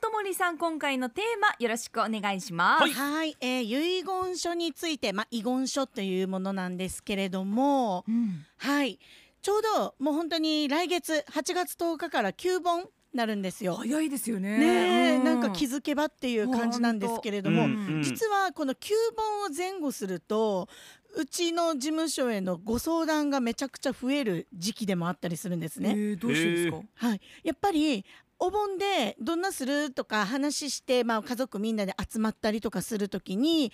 ともりさん今回のテーマよろしくお願いします。はい。はい、えー遺言書について、まあ、遺言書というものなんですけれども、うん。はい、ちょうどもう本当に来月8月10日から9本なるんですよ。早いですよね。ねえ、うなんか気づけばっていう感じなんですけれども、うん。うん。実はこの9本を前後するとうちの事務所へのご相談がめちゃくちゃ増える時期でもあったりするんですね。えーどうしてですか、はい、やっぱりお盆でどんなする？とか話して、まあ、家族みんなで集まったりとかする時に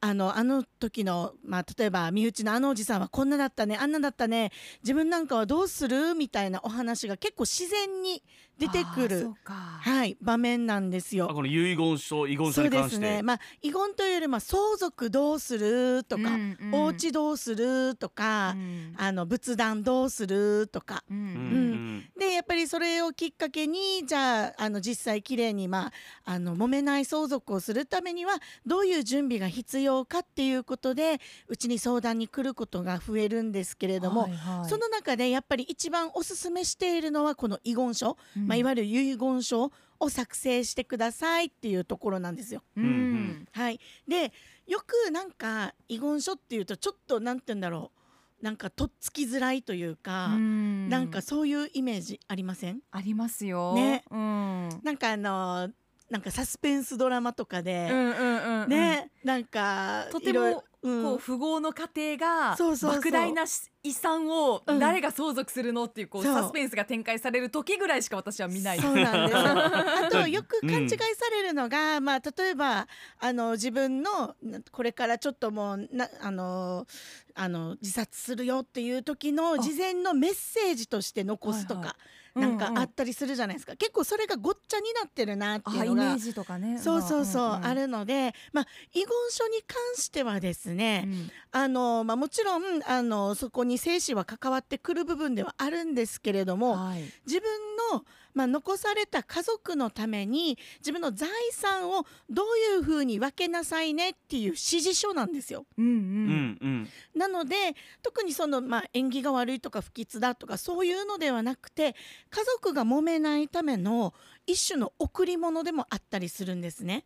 あのあの時の、まあ、例えば身内のあのおじさんはこんなだったねあんなだったね自分なんかはどうするみたいなお話が結構自然に出てくるう、か。はい、場面なんですよ。あ。この遺言書遺言書そうに関して。ですね、まあ、遺言というよりも相続どうするとか、うんうん。お家どうするとか、うん。あの仏壇どうするとか。うん。うん。うんでやっぱりそれをきっかけにじゃああの実際きれいに、まあ、あの揉めない相続をするためにはどういう準備が必要かっていうことでうちに相談に来ることが増えるんですけれども、はいはい。その中でやっぱり一番おすすめしているのはこの遺言書、うん。まあ、いわゆる遺言書を作成してくださいっていうところなんですよ。ううん。んはい、でよくなんか遺言書っていうとちょっとなんて言うんだろう。なんかとっつきづらいというか、うん。なんかそういうイメージありません？ありますよ。ね。うん。なんかあのなんかサスペンスドラマとかで、うんうんうんうん。ね、なんかとてもうん。こう富豪の家庭が莫大な遺産をうん。誰が相続するのっていうこうそう。サスペンスが展開される時ぐらいしか私は見ない。そうなんです。あとよく勘違いされるのが、まあ例えばあの自分のなこれからちょっともうなあのあの自殺するよっていう時のあ。事前のメッセージとして残すとか、はいはなんかうん。うんあったりするじゃないですか、結構それがごっちゃになってるなっていあイメうのがージとかね。そうそうそう、んんん。あるので、まあ、遺言書に関してはですね、うん。あのまあ、もちろんあのそこに生死は関わってくる部分ではあるんですけれどもはい。自分の、まあ、残された家族のために自分の財産をどういうふうに分けなさいねっていう指示書なんですよ。うんううんんうん。なので特にその、まあ、縁起が悪いとか不吉だとかそういうのではなくて家族が揉めないための一種の贈り物でもあったりするんですね。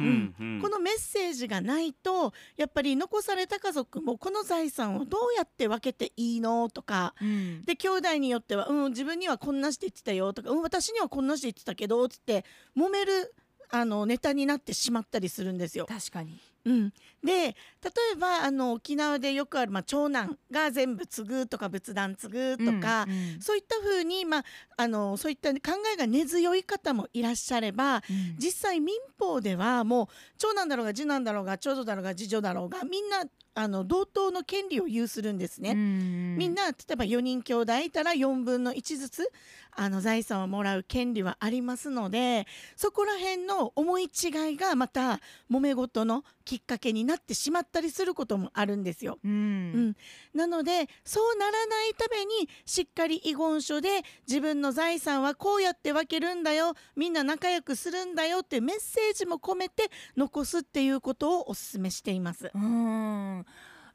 うん。うん。このメッセージがないとやっぱり残された家族もこの財産をどうやって分けていいのとか。うん。で兄弟によっては、うん、自分にはこんなして言ってたよとか、うん、私にはこんなして言ってたけどつって揉めるあのネタになってしまったりするんですよ。確かに。うん、で例えばあの沖縄でよくある、まあ、長男が全部継ぐとか仏壇継ぐとか、うんうんそういった風に、まあ、あのそういった考えが根強い方もいらっしゃればうん実際民法ではもう長男だろうが次男だろうが長女だろうが次女だろうがみんなあの同等の権利を有するんですね。みみんな例えば4人兄弟いたら4分の1ずつあの財産をもらう権利はありますのでそこら辺の思い違いがまた揉め事のきっかけになってしまったりすることもあるんですよ。ううんん、なのでそうならないためにしっかり遺言書で自分の財産はこうやって分けるんだよみんな仲良くするんだよってメッセージも込めて残すっていうことをお勧めしています。うん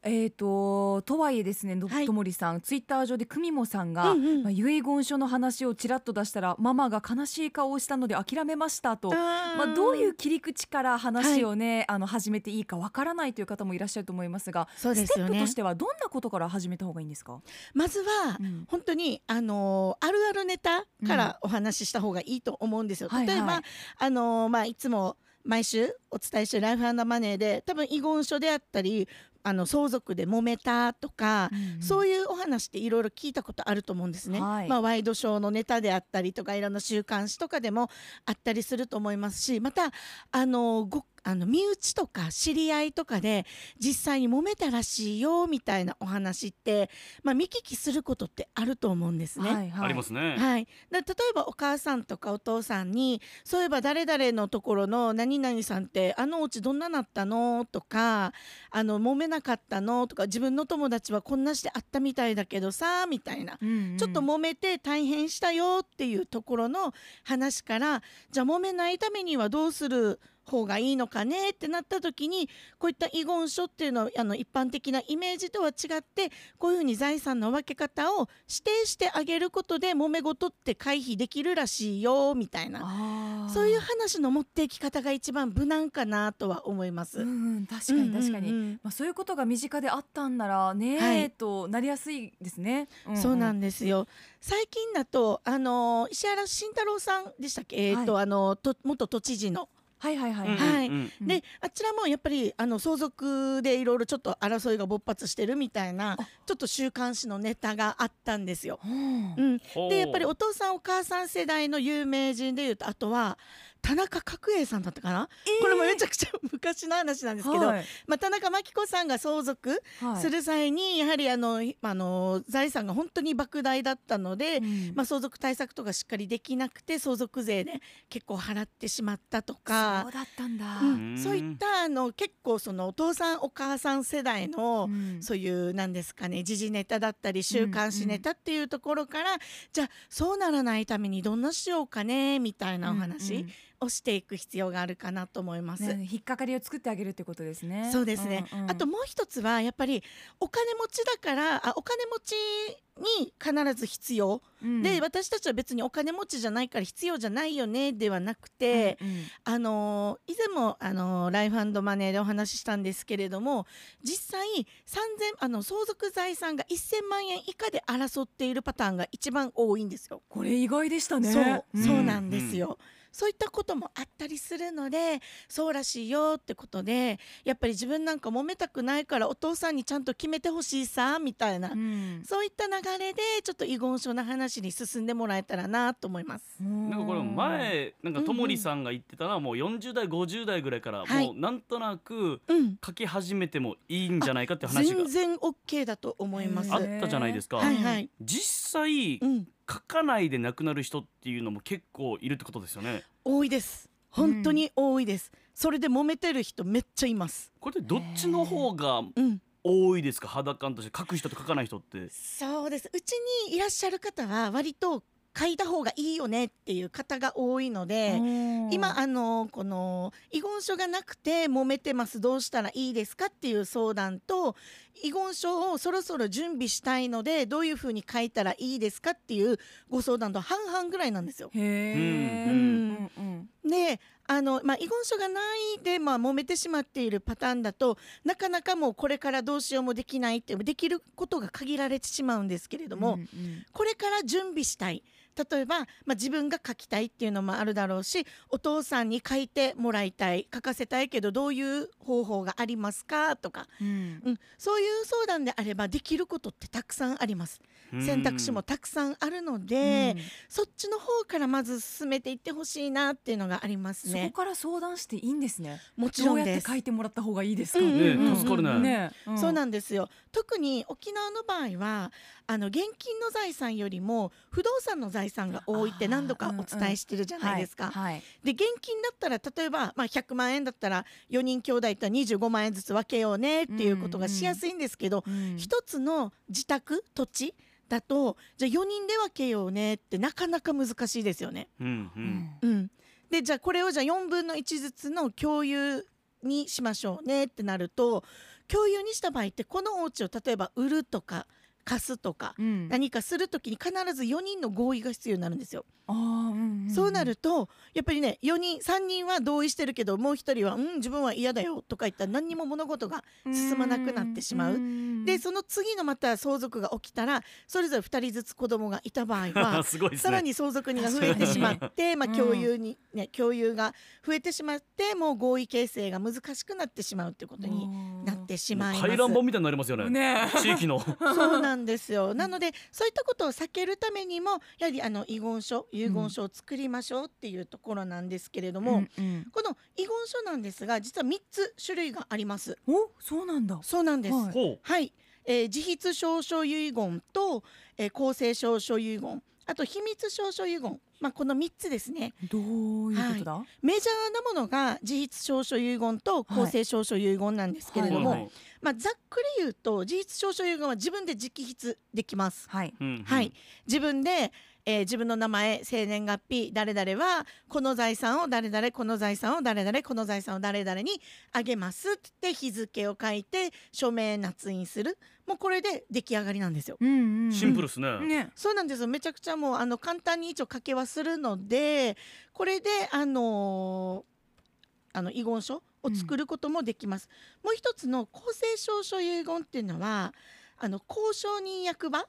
えー、ととはいえですねのはい。ともりさん、ツイッター上で久美もさんが、うんうん。まあ、遺言書の話をちらっと出したらママが悲しい顔をしたので諦めましたと。まあ、どういう切り口から話をね、あの始めていいかわからないという方もいらっしゃると思いますがそうですよね。ステップとしてはどんなことから始めた方がいいんですか、まずは、うん。本当にあのーあるあるネタからお話しした方がいいと思うんですよ。はい例えば、はいあのーまあいつも毎週お伝えしてるライフマネーで多分遺言書であったりあの相続で揉めたとか、そういうお話っていろいろ聞いたことあると思うんですね。はいまあワイドショーのネタであったりとかいろんな週刊誌とかでもあったりすると思いますしまたあのごあの身内とか知り合いとかで実際に揉めたらしいよみたいなお話って、まあ、見聞きすることってあると思うんですね。はいはいありますね。はい、だ例えばお母さんとかお父さんに「そういえば誰々のところの何々さんってあのお家どんななったの?」とか「あの揉めなかったの?」とか「自分の友達はこんなしてあったみたいだけどさ」みたいな。うんうんちょっと揉めて大変したよっていうところの話からじゃあ揉めないためにはどうする方がいいのかねってなった時にこういった遺言書っていうのはあの一般的なイメージとは違ってこういうふうに財産の分け方を指定してあげることで揉め事って回避できるらしいよみたいな。そういう話の持っていき方が一番無難かなとは思います。うんうん。確かに確かに、うんうん。うんまあ、そういうことが身近であったんならね、はいとなりやすいですね。そうなんでですよ。最近だとあの石原慎太郎さんでしたっけ、えーとあのと元都知事のはいはいはい、うんはい。であちらもやっぱりあの相続でいろいろちょっと争いが勃発してるみたいなあ。ちょっと週刊誌のネタがあったんですよ。う。ん。でやっぱりお父さんお母さん世代の有名人でいうとあとは田中角栄さんだったかな、これもめちゃくちゃ昔の話なんですけど、はい。まあ、田中真紀子さんが相続はい。する際にやはりあの、あの財産が本当に莫大だったので、うん。まあ、相続対策とかしっかりできなくて相続税で結構払ってしまったとか。そう。だったんだ。うん。うんそういったあの結構そのお父さんお母さん世代の、うん。そういうなんですかね時事ネタだったり週刊誌ネタっていうところから、じゃあそうならないためにどんなしようかねみたいなお話、うんうんをしていく必要があるかなと思います。ね、引っかかりを作ってあげるってことですね。そうですね、んんあともう一つはやっぱりお金持ちだからあお金持ちに必ず必要、うんで私たちは別にお金持ちじゃないから必要じゃないよねではなくて、うんうんあのー以前も、あのーライフマネーでお話ししたんですけれども実際3000あの相続財産が1000万円以下で争っているパターンが一番多いんですよ。これ意外でしたね。そう、んそうなんですよ。そういったこともあったりするのでそうらしいよってことでやっぱり自分なんか揉めたくないからお父さんにちゃんと決めてほしいさみたいな、うんそういった流れでちょっと遺言書の話に進んでもらえたらなと思います。なんかこれ前なんかともりさんが言ってたのはもう40代50代ぐらいからはいもうなんとなくうん書き始めてもいいんじゃないかって話が全然 OK だと思います。あったじゃないですか。はいはい。実際うん、書かないで亡くなる人っていうのも結構いるってことですよね。多いです。本当に多いです。それで揉めてる人めっちゃいます。これでどっちの方がうん、多いですか？肌感として書く人と書かない人って。そうです。うちにいらっしゃる方は割と書いた方がいいよねっていう方が多いので。今あのこの遺言書がなくて揉めてますどうしたらいいですかっていう相談と遺言書をそろそろ準備したいのでどういうふうに書いたらいいですかっていうご相談と半々ぐらいなんですよ。へえ。うんうんうんであの、まあ、遺言書がないで、まあ、揉めてしまっているパターンだとなかなかもうこれからどうしようもできないってできることが限られてしまうんですけれども、うんうんこれから準備したい例えば、まあ、自分が書きたいっていうのもあるだろうしお父さんに書いてもらいたい書かせたいけどどういう方法がありますかとか、うん。うん、そういう相談であればできることってたくさんあります。選択肢もたくさんあるので、そっちの方からまず進めていってほしいなっていうのがありますそこねから相談していいんですね。もちどうやってろんです書いてもらった方がいいですか。う。んうんうん。ね助かるね。ね、そうなんですよ。特に沖縄の場合はあの現金の財産よりも不動産の財産が多いって何度かお伝えしてるじゃないですか。はいはい。で現金だったら例えば、まあ、100万円だったら4人兄弟いったら25万円ずつ分けようねっていうことがしやすいんですけど、うん一つの自宅土地だとじゃあ4人で分けようねってなかなか難しいですよね。うんううん。んうん、でじゃあこれをじゃあ4分の1ずつの共有にしましょうねってなると共有にした場合ってこのお家を例えば売るとか貸すとかうん何かするときに必ず4人の合意が必要になるんですよ。あーうんんそうなるとやっぱりね4人3人は同意してるけどもう1人は「うん自分は嫌だよ」とか言ったら何にも物事が進まなくなってしまう。んでその次のまた相続が起きたらそれぞれ2人ずつ子供がいた場合は ね。さらに相続人が増えてしまって、まあ、うん共有に、ね、共有が増えてしまってもう合意形成が難しくなってしまうっていうことになってしまいます。回覧本みたいになりますよね。ね地域の。そうなんですよ。なのでそういったことを避けるためにもやはりあの遺言書遺言書を作りましょうっていうところなんですけれども、うんうんこの遺言書なんですが実は3つ種類があります。おそうなんだ。そうなんです。はい。はい、えー自筆証書遺言と、えー公正証書遺言あと秘密証書遺言、まあ、この3つですねどういうことだ？メジャーなものが自筆証書遺言と公正証書遺言なんですけれども、はいはいまあ、ざっくり言うと自筆証書遺言は自分で直筆できます。はい。うんうんはい、自分で、えー自分の名前生年月日誰々はこの財産を誰々この財産を誰々この財産を誰々にあげますって日付を書いて署名捺印するもうこれで出来上がりなんですよ。うんうんうんシンプルですね。ねそうなんですよめちゃくちゃもうあの簡単に一応掛けはするのでこれであのーあの遺言書を作ることもできます。もう一つの公正証書遺言っていうのはあの交渉人役場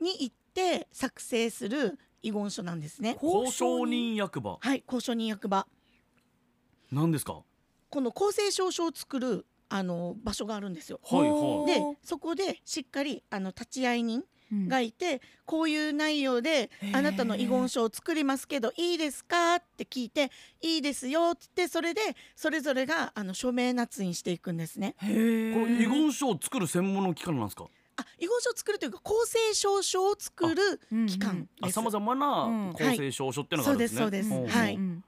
に行って作成する遺言書なんですね。交渉人役場はい交渉人役場なんですか？この公正証書を作るあの場所があるんですよ。はいはい。でそこでしっかりあの立会人うんがいて、こういう内容であなたの遺言書を作りますけどいいですか？って聞いていいですよって言ってそれでそれぞれがあの署名捺印していくんですね。これ遺言書を作る専門の機関なんですか？あ遺言書を作るというか公正証書を作る機関です。あさまざまうん。な公正証書っていうのがあるんですね。そうですそうです。はいうん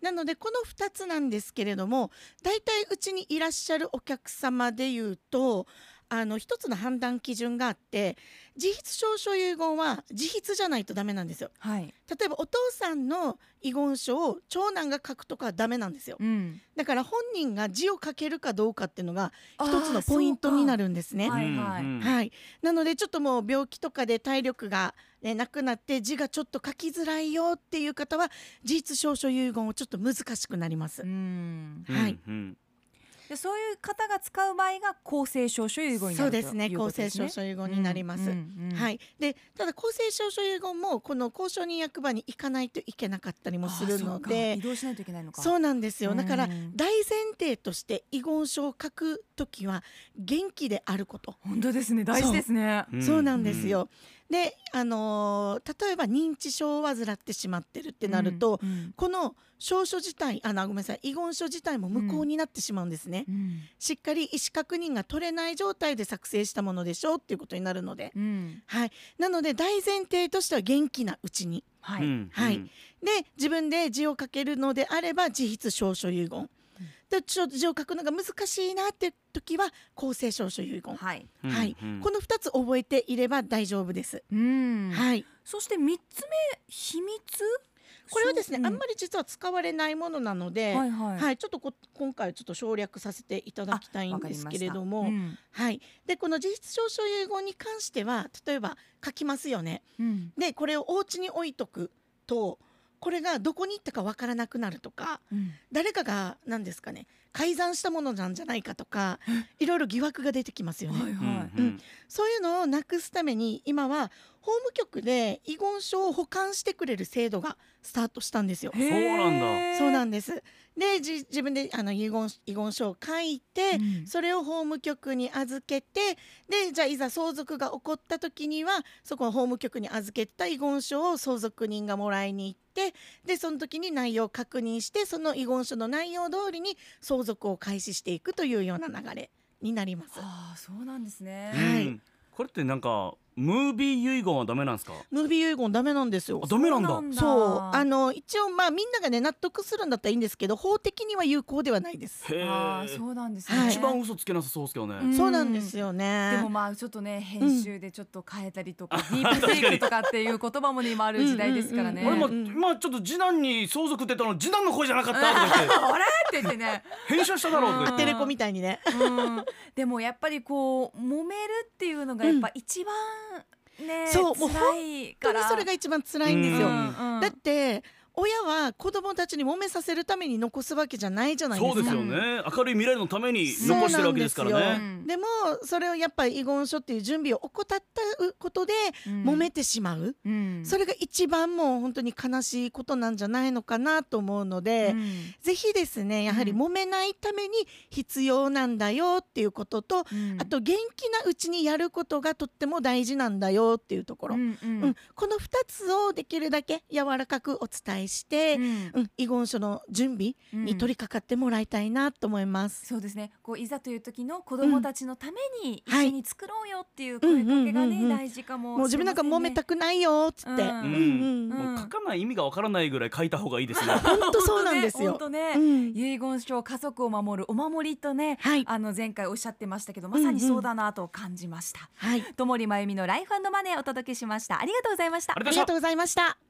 なのでこの2つなんですけれども大体うちにいらっしゃるお客様でいうとあの一つの判断基準があって自筆証書遺言は自筆じゃないとダメなんですよ。はい。例えばお父さんの遺言書を長男が書くとかはダメなんですよ。うん。だから本人が字を書けるかどうかっていうのが一つのポイントになるんですね。はい。なのでちょっともう病気とかで体力が、ね、なくなって字がちょっと書きづらいよっていう方は自筆証書遺言をちょっと難しくなります。うん。はい。うんうんでそういう方が使う場合が公正証書遺言になるそうですね。公正とですね。証書遺言になります。うんうんうんはい、でただ公正証書遺言もこの交渉人役場に行かないといけなかったりもするのあーそうか。で移動しないといけないのか。そうなんですよ。だからうん。大前提として遺言書を書くときは元気であること、本当ですね。大事ですね。うん。そうなんですよ。で、あのー例えば認知症を患ってしまってるってなると、うんこの証書自体あのごめんなさい遺言書自体も無効になってしまうんですね、うん。しっかり意思確認が取れない状態で作成したものでしょうっていうことになるので、うん。はい、なので大前提としては元気なうちに。はい、うんはい。うん。で自分で字を書けるのであれば自筆証書遺言、でちょ字を書くのが難しいなって時は公正証書遺言、はい。うんはい。うんこの2つ覚えていれば大丈夫です、うん。はい。そして三つ目秘密？これはですね、そうあんまり実は使われないものなので、はいはい、はい、ちょっとこ今回ちょっと省略させていただきたいんですけれども、わかりましはい、でこの自筆証書遺言に関しては例えば書きますよね。たうん。でこれをお家に置いとくとこれがどこに行ったかわからなくなるとかうん。誰かが何ですかね改ざんしたものなんじゃないかとかいろいろ疑惑が出てきますよね。はいはい、うんうんそういうのをなくすために今は法務局で遺言書を保管してくれる制度がスタートしたんですよ。そうなんだ。そうなんんです。でじ自分であの遺言遺言書を書いて、うん。それを法務局に預けてでじゃあいざ相続が起こった時にはそこの法務局に預けた遺言書を相続人がもらいに行ってでその時に内容を確認してその遺言書の内容通りに相続を開始していくというような流れになります。ああそうなんですね、はい。うん。これってなんかムービー遺言はダメなんですか？ムービー遺言ダメなんですよ。あ。ダメなんだ。そうあの一応まあみんながね納得するんだったらいいんですけど法的には有効ではないです。へあそうなんですね、はい。一番嘘つけなさそうですけどね、うん。そうなんですよね。でもまあちょっとね編集でちょっと変えたりとか、ディープフェイクとかっていう言葉もね今ある時代ですからね。うん。あれまうん。今ちょっと次男に相続って言ったの次男の声じゃなかったとか言ってあれ？って言ってね、編集しただろうって。テレコみたいにね。うん、でもやっぱりこう揉めるっていうのがやっぱ一番ね、そうもう辛いから本当にそれが一番辛いんですよ。だって親は子供たちに揉めさせるために残すわけじゃないじゃないですか。そうですよね。明るい未来のために残してるわけですからね。ん。でもそれをやっぱり遺言書っていう準備を怠ったことでうん。揉めてしまう、うん。それが一番もう本当に悲しいことなんじゃないのかなと思うので、うん。ぜひですねやはりうん。揉めないために必要なんだよっていうことと、うん。あと元気なうちにやることがとっても大事なんだよっていうところ、うんうん。うん。この2つをできるだけ柔らかくお伝えして、うんうん遺言書の準備に取り掛かってもらいたいなと思います。そうですねこういざという時の子供たちのために一はい緒に作ろうよっていう声かけがね、うんうんうんうん大事かももう自分なんか揉めたくないよっつって。うんう書かない意味がわからないぐらい書いた方がいいですね。本当そうなんですよ。本当ね、うん遺言書家族を守るお守りとね、はいあの前回おっしゃってましたけどまさにそうだなと感じました。はい。ともりまゆみのライフマネーお届けしました。ありがとうございましたあ。りがとうございました